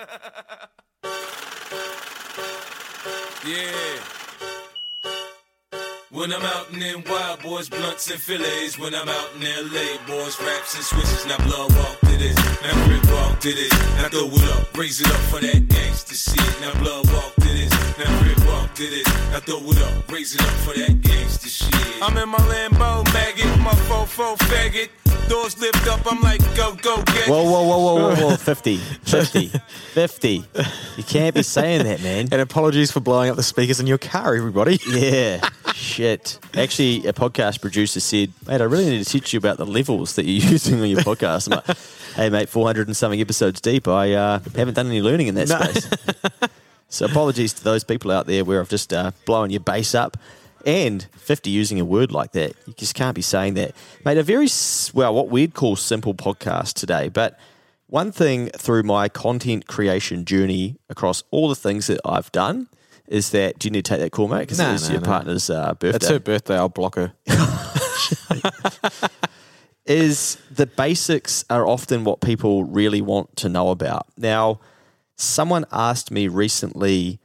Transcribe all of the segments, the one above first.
Yeah. When I'm out in wild boys, blunts and fillets. When I'm out in LA, boys, raps and switches. Now blood walk to this, now grip walk to this. Now throw it up, raise it up for that gangsta shit. Now blood walk to this, now grip walk to this. Now throw it up, raise it up for that gangsta shit. I'm in my Lambo maggot, my fofo faggot. Doors lift up, I'm like, go, go, get. Whoa, whoa, whoa, whoa, whoa, whoa. 50, 50, 50. You can't be saying that, man. And apologies for blowing up the speakers in your car, everybody. Yeah, shit. Actually, a podcast producer said, mate, I really need to teach you about the levels that you're using on your podcast. I'm like, hey, mate, 400 and something episodes deep. I uh, haven't done any learning in that space. so apologies to those people out there where I've just uh, blown your bass up. And 50 using a word like that. You just can't be saying that. Made a very, well, what we'd call simple podcast today. But one thing through my content creation journey across all the things that I've done is that, do you need to take that call, mate? Because No, it's no, your no. partner's uh, birthday. It's her birthday. I'll block her. is the basics are often what people really want to know about. Now, someone asked me recently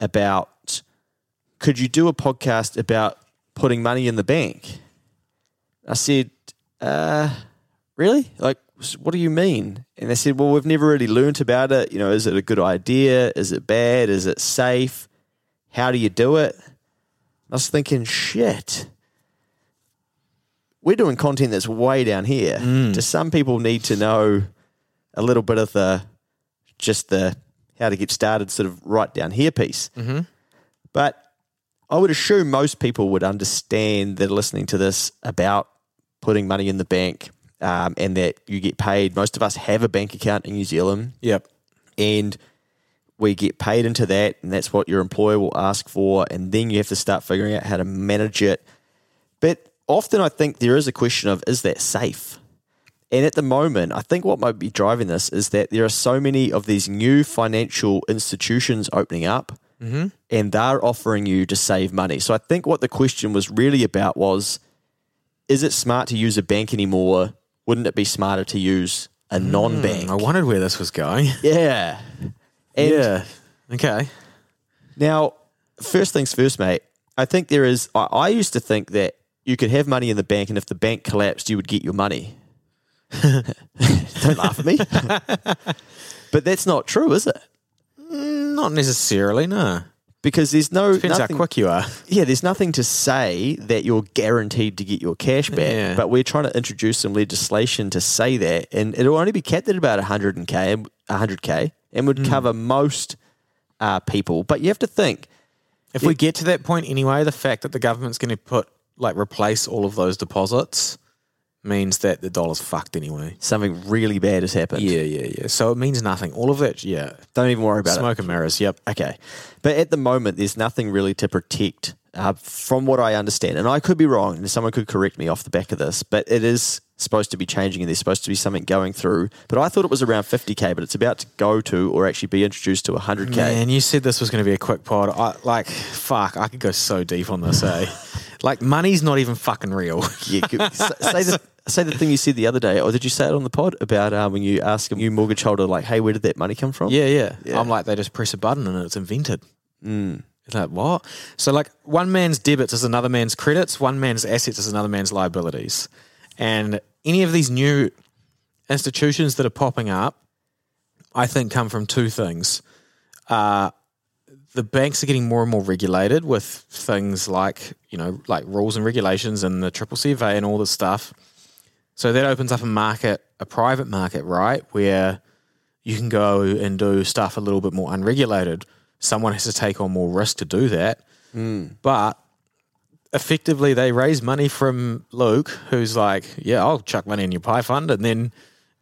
about could you do a podcast about putting money in the bank? I said, uh, really? Like, what do you mean? And they said, well, we've never really learnt about it. You know, is it a good idea? Is it bad? Is it safe? How do you do it? I was thinking, shit we're doing content that's way down here. Do some people need to know a little bit of the just the how to get started, sort of right down here piece? Mm-hmm. But I would assume most people would understand that are listening to this about putting money in the bank um, and that you get paid. Most of us have a bank account in New Zealand Yep. and we get paid into that, and that's what your employer will ask for, and then you have to start figuring out how to manage it. But often, I think there is a question of is that safe? And at the moment, I think what might be driving this is that there are so many of these new financial institutions opening up, Mm-hmm. and they're offering you to save money. So I think what the question was really about was is it smart to use a bank anymore? Wouldn't it be smarter to use a hmm, non bank? I wondered where this was going. Yeah. And yeah. Okay. now, first things first, mate. I think there is. I, I used to think that you could have money in the bank, and if the bank collapsed, you would get your money. Don't laugh at me. but that's not true, is it? Not necessarily, no. Because there's no Depends nothing, how quick you are. Yeah, there's nothing to say that you're guaranteed to get your cash back. Yeah. But we're trying to introduce some legislation to say that, and it'll only be capped at about 100k, 100k, and would cover most uh, people. But you have to think. If we get to that point anyway, the fact that the government's going to put like replace all of those deposits means that the dollar's fucked anyway. something really bad has happened. Yeah, yeah, yeah. So it means nothing. All of that, yeah. Don't even worry about Smoke and mirrors. Yep. Okay. But at the moment, there's nothing really to protect, uh, from what I understand. And I could be wrong, and someone could correct me off the back of this, but it is supposed to be changing and there's supposed to be something going through. But I thought it was around 50K, but it's about to go to or actually be introduced to 100K. Man, you said this was going to be a quick pod. I, like, fuck, I could go so deep on this, eh? like, money's not even fucking real. Yeah, say the say the thing you said the other day, or did you say it on the pod about uh, when you ask a new mortgage holder, like, "Hey, where did that money come from?" Yeah, yeah, Yeah. I'm like, they just press a button and it's invented. Mm. It's like, what? So, like, one man's debits is another man's credits, one man's assets is another man's liabilities. And any of these new institutions that are popping up, I think, come from two things. Uh, the banks are getting more and more regulated with things like, you know, like rules and regulations and the triple CFA and all this stuff. So that opens up a market, a private market, right? Where you can go and do stuff a little bit more unregulated. Someone has to take on more risk to do that. But effectively, they raise money from Luke, who's like, yeah, I'll chuck money in your pie fund. And then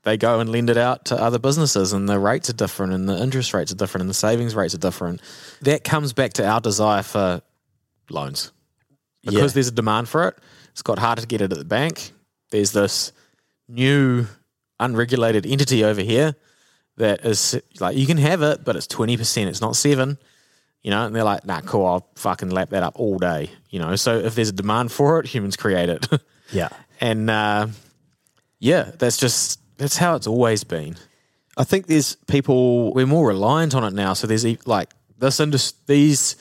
they go and lend it out to other businesses, and the rates are different, and the interest rates are different, and the savings rates are different. That comes back to our desire for loans because Yeah. there's a demand for it. It's got harder to get it at the bank. There's this new unregulated entity over here that is like you can have it, but it's twenty percent. It's not seven. You know, and they're like, nah, cool, I'll fucking lap that up all day. You know, so if there's a demand for it, humans create it. yeah. and uh, yeah, that's just that's how it's always been. I think there's people. we're more reliant on it now. So there's like this indus- these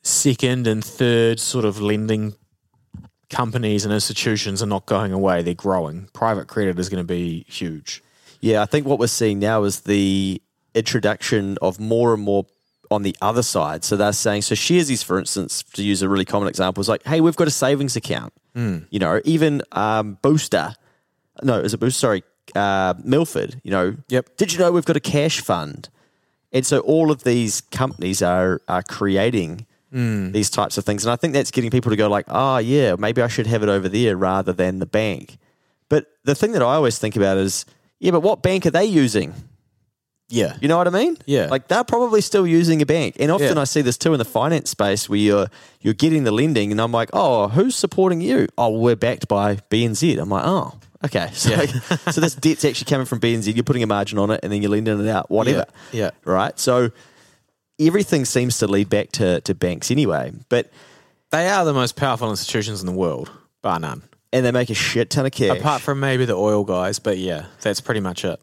second and third sort of lending companies and institutions are not going away. They're growing. Private credit is going to be huge. Yeah, I think what we're seeing now is the introduction of more and more on the other side. So they're saying, so Sharesies, for instance, to use a really common example, is like, hey, we've got a savings account. You know, even um, Booster, no, is it Booster? Sorry, uh, Milford, you know. Yep. Did you know we've got a cash fund? And so all of these companies are are creating these types of things. And I think that's getting people to go like, oh, yeah, maybe I should have it over there rather than the bank. But the thing that I always think about is, yeah, but what bank are they using? Yeah. You know what I mean? Yeah. Like they're probably still using a bank. And often Yeah. I see this too in the finance space where you're you're getting the lending and I'm like, oh, who's supporting you? Oh, we're backed by BNZ. I'm like, oh, okay. So, so this debt's actually coming from BNZ. You're putting a margin on it and then you're lending it out, whatever. Yeah. Right. So everything seems to lead back to, to banks anyway. But They are the most powerful institutions in the world, bar none. and they make a shit ton of cash. Apart from maybe the oil guys, but yeah, that's pretty much it.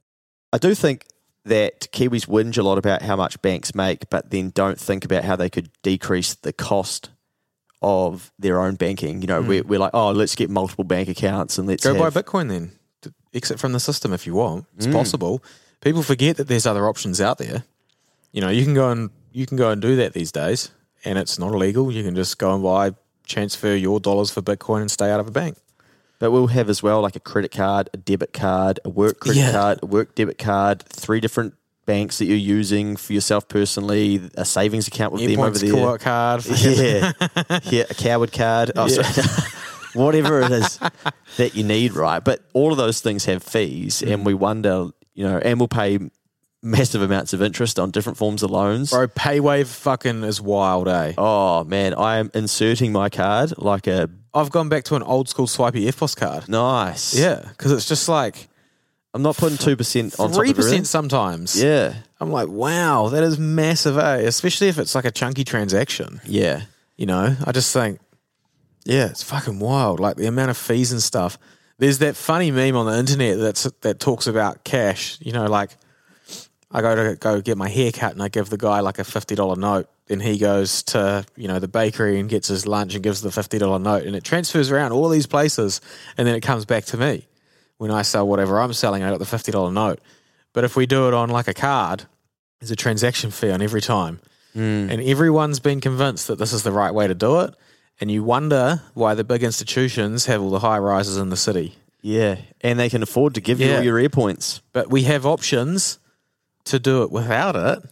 I do think that Kiwis whinge a lot about how much banks make, but then don't think about how they could decrease the cost of their own banking. You know, hmm. we're, we're like, oh, let's get multiple bank accounts and let's Go have, buy Bitcoin then. Exit from the system if you want. It's hmm. possible. People forget that there's other options out there. You know, you can go and you can go and do that these days, and it's not illegal. You can just go and buy, transfer your dollars for Bitcoin, and stay out of a bank. But we'll have as well like a credit card, a debit card, a work credit Yeah. card, a work debit card, three different banks that you're using for yourself personally, a savings account with them over there. co-op card. yeah, yeah, a coward card, oh, sorry. whatever it is that you need, right? But all of those things have fees, Mm. and we wonder, you know, and we'll pay massive amounts of interest on different forms of loans. Bro, PayWave fucking is wild, eh? Oh man, I am inserting my card like a I've gone back to an old school swipey EFTPOS card. nice. Yeah, because it's just like I'm not putting two percent on top three percent sometimes. Yeah, I'm like, wow, that is massive, eh? Especially if it's like a chunky transaction. yeah, You know, I just think, yeah, it's fucking wild. Like the amount of fees and stuff. There's that funny meme on the internet that's that talks about cash. You know, like I go to go get my hair cut and I give the guy like a fifty dollar note. Then he goes to you know the bakery and gets his lunch and gives the fifty dollar note, and it transfers around all these places, and then it comes back to me when I sell whatever I'm selling. I got the fifty dollar note. But if we do it on like a card, there's a transaction fee on every time. Hmm. And everyone's been convinced that this is the right way to do it. And you wonder why the big institutions have all the high rises in the city. yeah, and they can afford to give you all your air points. But we have options to do it without it.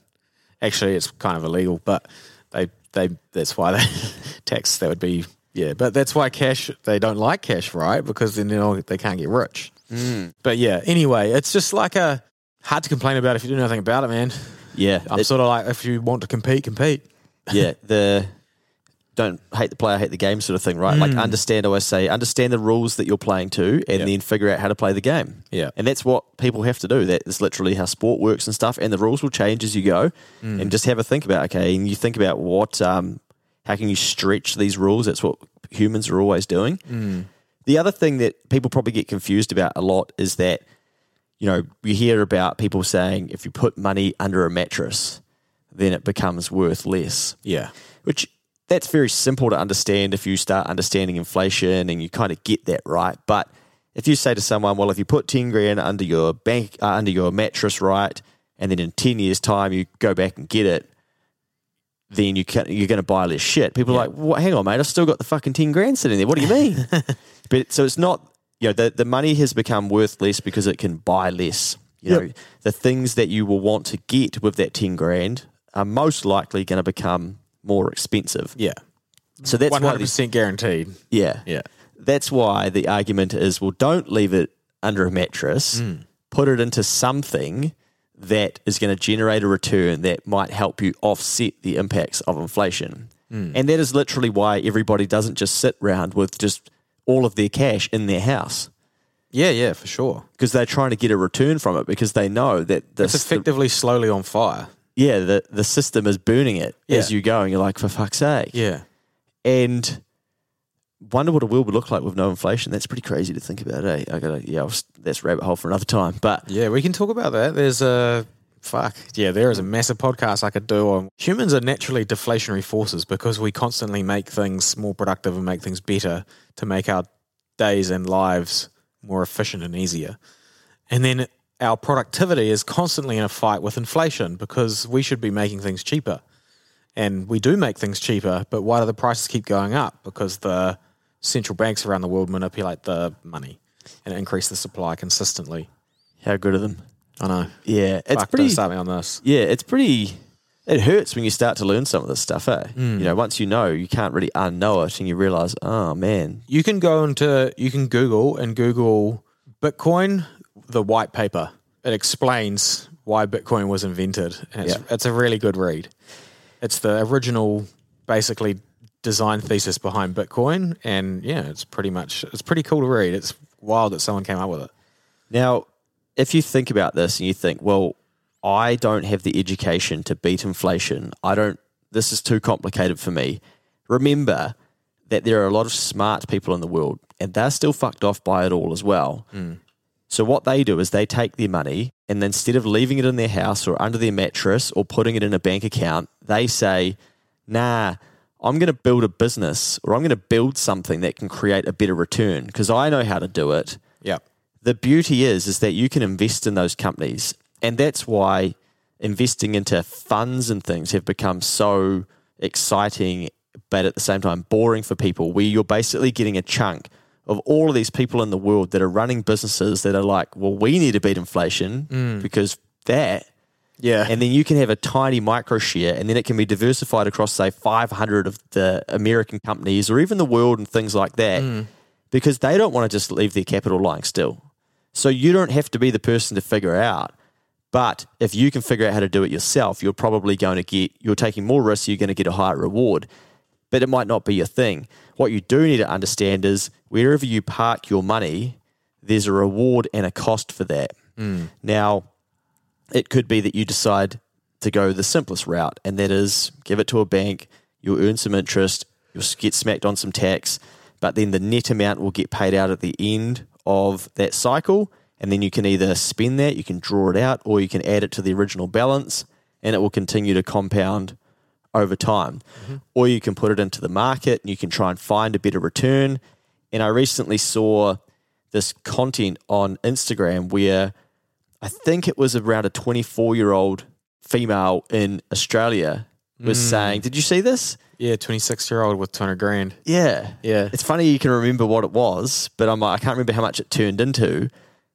Actually, it's kind of illegal, but they they that's why they tax that would be yeah. But that's why cash they don't like cash, right? Because then you know they can't get rich. Mm. But yeah, anyway, it's just like a hard to complain about if you do nothing about it, man. Yeah, I'm it- sort of like if you want to compete, compete. yeah, the don't hate the player, hate the game sort of thing, right? Like Mm. understand, I always say, understand the rules that you're playing to, and Yeah. then figure out how to play the game. Yeah. and that's what people have to do. That is literally how sport works and stuff. And the rules will change as you go, Mm. and just have a think about okay, and you think about what, um, how can you stretch these rules? That's what humans are always doing. Mm. The other thing that people probably get confused about a lot is that you know you hear about people saying if you put money under a mattress, then it becomes worth less Yeah. which that's very simple to understand if you start understanding inflation and you kind of get that right. But if you say to someone, well, if you put 10 grand under your bank, uh, under your mattress, right, and then in 10 years' time you go back and get it, then you can, you're going to buy less shit. People are like, well, hang on, mate, I've still got the fucking 10 grand sitting there. What do you mean? but so it's not, you know, the, the money has become worth less because it can buy less. You know, the things that you will want to get with that 10 grand are most likely going to become more expensive. Yeah. So that's One why one hundred percent guaranteed. yeah, Yeah. That's why the argument is, well, don't leave it under a mattress. Hmm. Put it into something that is going to generate a return that might help you offset the impacts of inflation. Hmm. And that is literally why everybody doesn't just sit around with just all of their cash in their house Yeah, yeah, for sure. because they're trying to get a return from it because they know that the, It's effectively slowly on fire. Yeah the, the system is burning it as you go and you're like for fuck's sake Yeah. And wonder what a world would look like with no inflation. That's pretty crazy to think about, eh? I gotta, yeah, that's rabbit hole for another time. But Yeah, we can talk about that. There's a fuck. Yeah, there is a massive podcast I could do on humans are naturally deflationary forces because we constantly make things more productive and make things better to make our days and lives more efficient and easier. And then our productivity is constantly in a fight with inflation because we should be making things cheaper. And we do make things cheaper, but why do the prices keep going up? Because the central banks around the world manipulate the money and increase the supply consistently. how good are them? I know. Yeah, it's Fuck, pretty. start me on this. Yeah, it's pretty. It hurts when you start to learn some of this stuff, eh? Hmm. You know, once you know, you can't really unknow it, and you realize, oh man, You can go into you can Google and Google Bitcoin, the white paper. It explains why Bitcoin was invented, and it's, Yeah. it's a really good read. It's the original, basically design thesis behind Bitcoin, and yeah, it's pretty much it's pretty cool to read. It's wild that someone came up with it. Now, if you think about this and you think, well, I don't have the education to beat inflation, I don't, this is too complicated for me. Remember that there are a lot of smart people in the world and they're still fucked off by it all as well. Hmm. So, what they do is they take their money and instead of leaving it in their house or under their mattress or putting it in a bank account, they say, nah, I'm going to build a business or I'm going to build something that can create a better return because I know how to do it. Yeah, the beauty is is that you can invest in those companies. And that's why investing into funds and things have become so exciting but at the same time boring for people where you're basically getting a chunk of all of these people in the world that are running businesses that are like well we need to beat inflation mm. because that yeah, and then you can have a tiny micro share and then it can be diversified across say 500 of the american companies or even the world and things like that mm. because they don't want to just leave their capital lying still. So you don't have to be the person to figure out but if you can figure out how to do it yourself you're probably going to get you're taking more risks you're going to get a higher reward but it might not be your thing. What you do need to understand is wherever you park your money there's a reward and a cost for that. Hmm. Now it could be that you decide to go the simplest route, and that is give it to a bank, you'll earn some interest, you'll get smacked on some tax, but then the net amount will get paid out at the end of that cycle, and then you can either spend that, you can draw it out, or you can add it to the original balance, and it will continue to compound over time. Or you can put it into the market and you can try and find a better return. And I recently saw this content on Instagram where I think it was around a 24 year old female in Australia was hmm. saying, Did you see this? yeah. Twenty six year old with two hundred grand. Yeah. Yeah. It's funny you can remember what it was, but I'm like, I can't remember how much it turned into.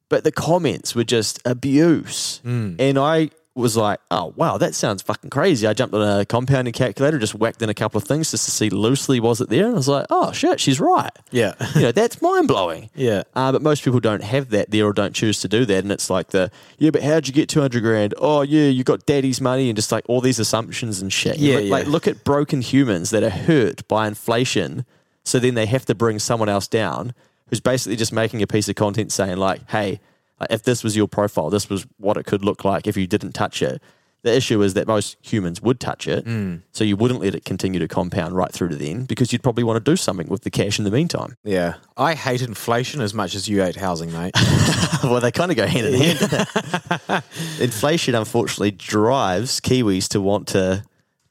But the comments were just abuse. Hmm. And I was like, oh, wow, that sounds fucking crazy. I jumped on a compounding calculator, just whacked in a couple of things just to see loosely was it there. And I was like, oh, shit, she's right. Yeah, you know, that's mind blowing. yeah. Uh, but most people don't have that there or don't choose to do that. And it's like the, yeah, but how'd you get 200 grand? Oh, yeah, you got daddy's money and just like all these assumptions and shit. Yeah, Look- Like, yeah. look at broken humans that are hurt by inflation. So then they have to bring someone else down who's basically just making a piece of content saying, like, hey, like, if this was your profile, this was what it could look like if you didn't touch it. The issue is that most humans would touch it. Mm. So you wouldn't let it continue to compound right through to then because you'd probably want to do something with the cash in the meantime. Yeah, I hate inflation as much as you hate housing, mate. well, they kind of go hand in hand. Inflation, unfortunately, drives Kiwis to want to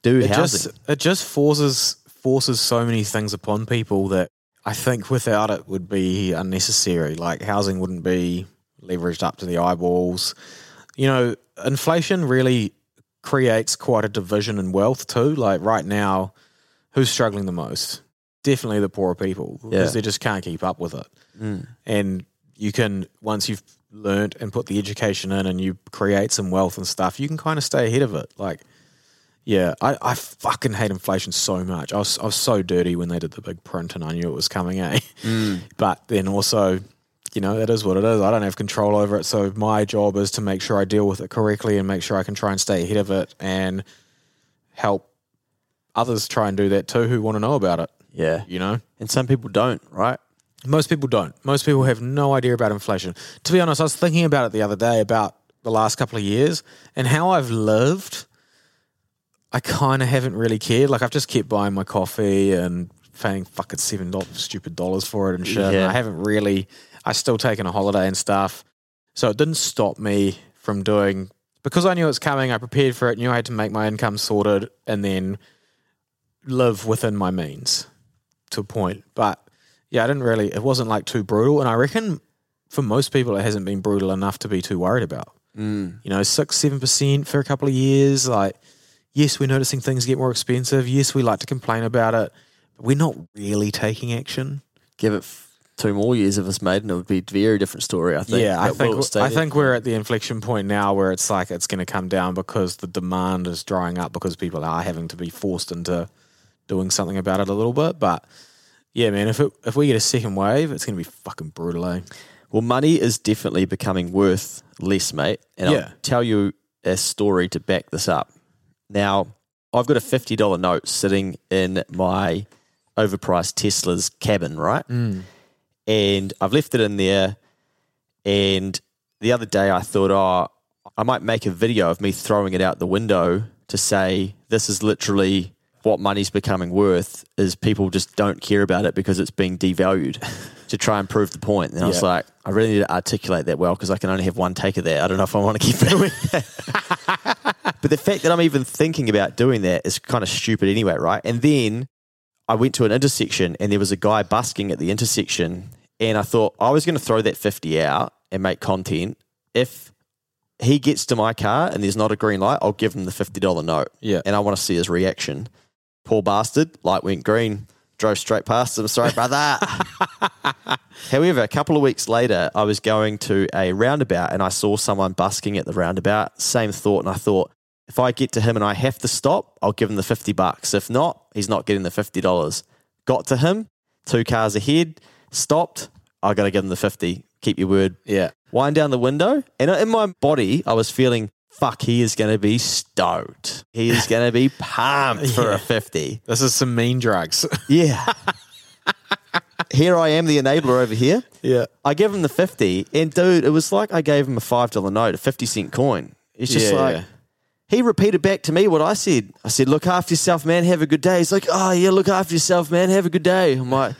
do it housing. just it just forces forces so many things upon people that I think without it would be unnecessary. Like housing wouldn't be leveraged up to the eyeballs. You know, inflation really creates quite a division in wealth too. Like right now, who's struggling the most? Definitely the poorer people because Yeah. they just can't keep up with it. And you can once you've learnt and put the education in and you create some wealth and stuff, you can kind of stay ahead of it. Like yeah, I, I fucking hate inflation so much. I was I was so dirty when they did the big print and I knew it was coming, eh? But then also, you know, that is what it is. I don't have control over it. So my job is to make sure I deal with it correctly and make sure I can try and stay ahead of it and help others try and do that too who want to know about it. yeah. You know? And some people don't, right? Most people don't. Most people have no idea about inflation. To be honest, I was thinking about it the other day about the last couple of years and how I've lived. I kind of haven't really cared. Like I've just kept buying my coffee and paying fucking seven dollars stupid dollars for it and shit. And I haven't really. I still taken a holiday and stuff, so it didn't stop me from doing because I knew it was coming. I prepared for it, knew I had to make my income sorted, and then live within my means to a point. But yeah, I didn't really. It wasn't like too brutal, and I reckon for most people it hasn't been brutal enough to be too worried about. Mm. You know, six seven percent for a couple of years. Like, yes, we're noticing things get more expensive. Yes, we like to complain about it, but we're not really taking action. Give it two more years of us, made, and it would be a very different story. I think. yeah, I think I think we're at the inflection point now where it's like it's going to come down because the demand is drying up because people are having to be forced into doing something about it a little bit. But yeah, man, if it, if we get a second wave, it's going to be fucking brutal. Eh? Well, money is definitely becoming worth less, mate. And Yeah. I'll tell you a story to back this up. Now, I've got a $50 note sitting in my overpriced Tesla's cabin, right? And I've left it in there. And the other day I thought, oh, I might make a video of me throwing it out the window to say, this is literally what money's becoming worth is people just don't care about it because it's being devalued to try and prove the point. And I was Yeah. like, I really need to articulate that well because I can only have one take of that. I don't know if I want to keep doing that. but the fact that I'm even thinking about doing that is kind of stupid anyway, right? And then I went to an intersection and there was a guy busking at the intersection. And I thought I was going to throw that 50 out and make content. If he gets to my car and there's not a green light, I'll give him the $50 note. Yeah. And I want to see his reaction. Poor bastard, light went green, drove straight past him. Sorry, brother. However, a couple of weeks later, I was going to a roundabout and I saw someone busking at the roundabout. Same thought. And I thought, if I get to him and I have to stop, I'll give him the 50 bucks. If not, he's not getting the $50. Got to him, two cars ahead, stopped. I got to give him the 50. Keep your word. Yeah. Wind down the window. And in my body, I was feeling, fuck, he is going to be stoked. He is going to be pumped for a 50. This is some mean drugs. Yeah. here I am, the enabler over here. yeah. I give him the 50, and dude, it was like I gave him a $5 note, a 50 cent coin. It's just Yeah, like, yeah. he repeated back to me what I said. I said, look after yourself, man. Have a good day. He's like, oh, yeah, look after yourself, man. Have a good day. I'm like,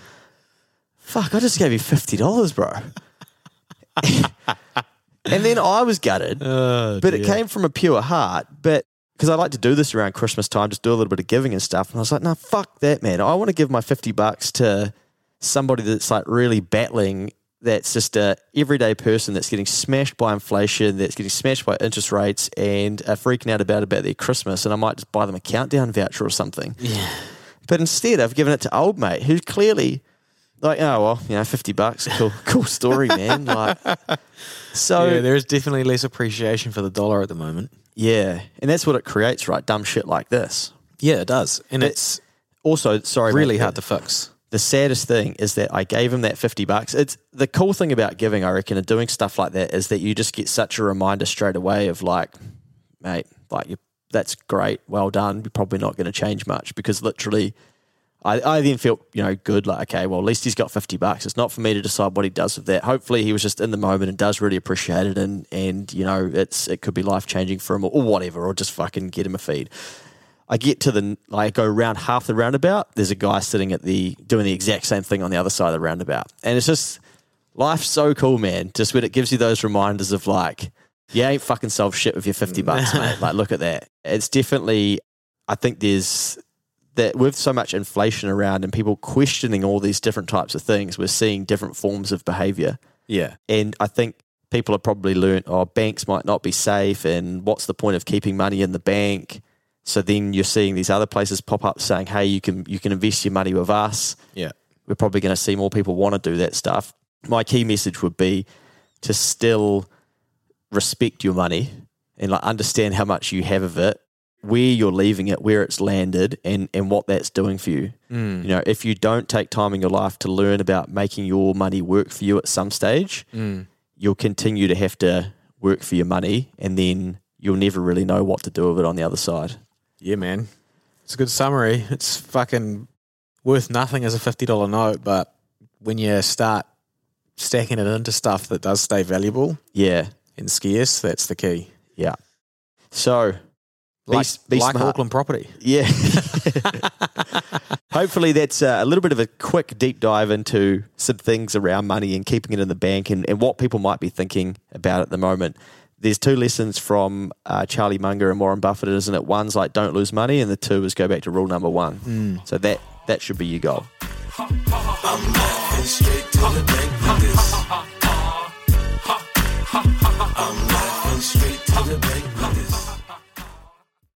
fuck, I just gave you $50, bro. and then I was gutted, oh, but it came from a pure heart. But because I like to do this around Christmas time, just do a little bit of giving and stuff. And I was like, no, fuck that, man. I want to give my 50 bucks to somebody that's like really battling. That's just a everyday person that's getting smashed by inflation, that's getting smashed by interest rates, and are freaking out about about their Christmas. And I might just buy them a countdown voucher or something. Yeah. But instead, I've given it to old mate who clearly like, oh well, you know, fifty bucks, cool, cool story, man. Like, so yeah, there is definitely less appreciation for the dollar at the moment. yeah, and that's what it creates, right? Dumb shit like this. Yeah, it does. And But- it's Also, sorry, really mate, hard to fix. the saddest thing is that I gave him that 50 bucks. It's the cool thing about giving, I reckon, and doing stuff like that is that you just get such a reminder straight away of like, mate, like you, that's great, well done. You're probably not going to change much because literally, I, I then felt you know good, like okay, well at least he's got 50 bucks. It's not for me to decide what he does with that. Hopefully, he was just in the moment and does really appreciate it, and and you know it's it could be life changing for him or, or whatever, or just fucking get him a feed. I get to the like I go around half the roundabout. There's a guy sitting at the doing the exact same thing on the other side of the roundabout, and it's just life's so cool, man. Just when it gives you those reminders of like, you ain't fucking solved shit with your fifty bucks, mm. mate. Like, look at that. It's definitely. I think there's that with so much inflation around and people questioning all these different types of things, we're seeing different forms of behavior. Yeah. And I think people have probably learned, oh, banks might not be safe, and what's the point of keeping money in the bank? So then you're seeing these other places pop up saying, hey, you can you can invest your money with us. Yeah. We're probably going to see more people want to do that stuff. My key message would be to still respect your money and like understand how much you have of it, where you're leaving it, where it's landed, and and what that's doing for you. Mm. You know, if you don't take time in your life to learn about making your money work for you at some stage, Mm. you'll continue to have to work for your money and then you'll never really know what to do with it on the other side. Yeah, man. It's a good summary. It's fucking worth nothing as a fifty dollar note, but when you start stacking it into stuff that does stay valuable Yeah. and scarce, that's the key. Yeah. So Like, be like smart. Auckland property. Yeah. Hopefully, that's uh, a little bit of a quick deep dive into some things around money and keeping it in the bank and, and what people might be thinking about at the moment. There's two lessons from uh, Charlie Munger and Warren Buffett, isn't it? One's like don't lose money, and the two is go back to rule number one. So that that should be your goal.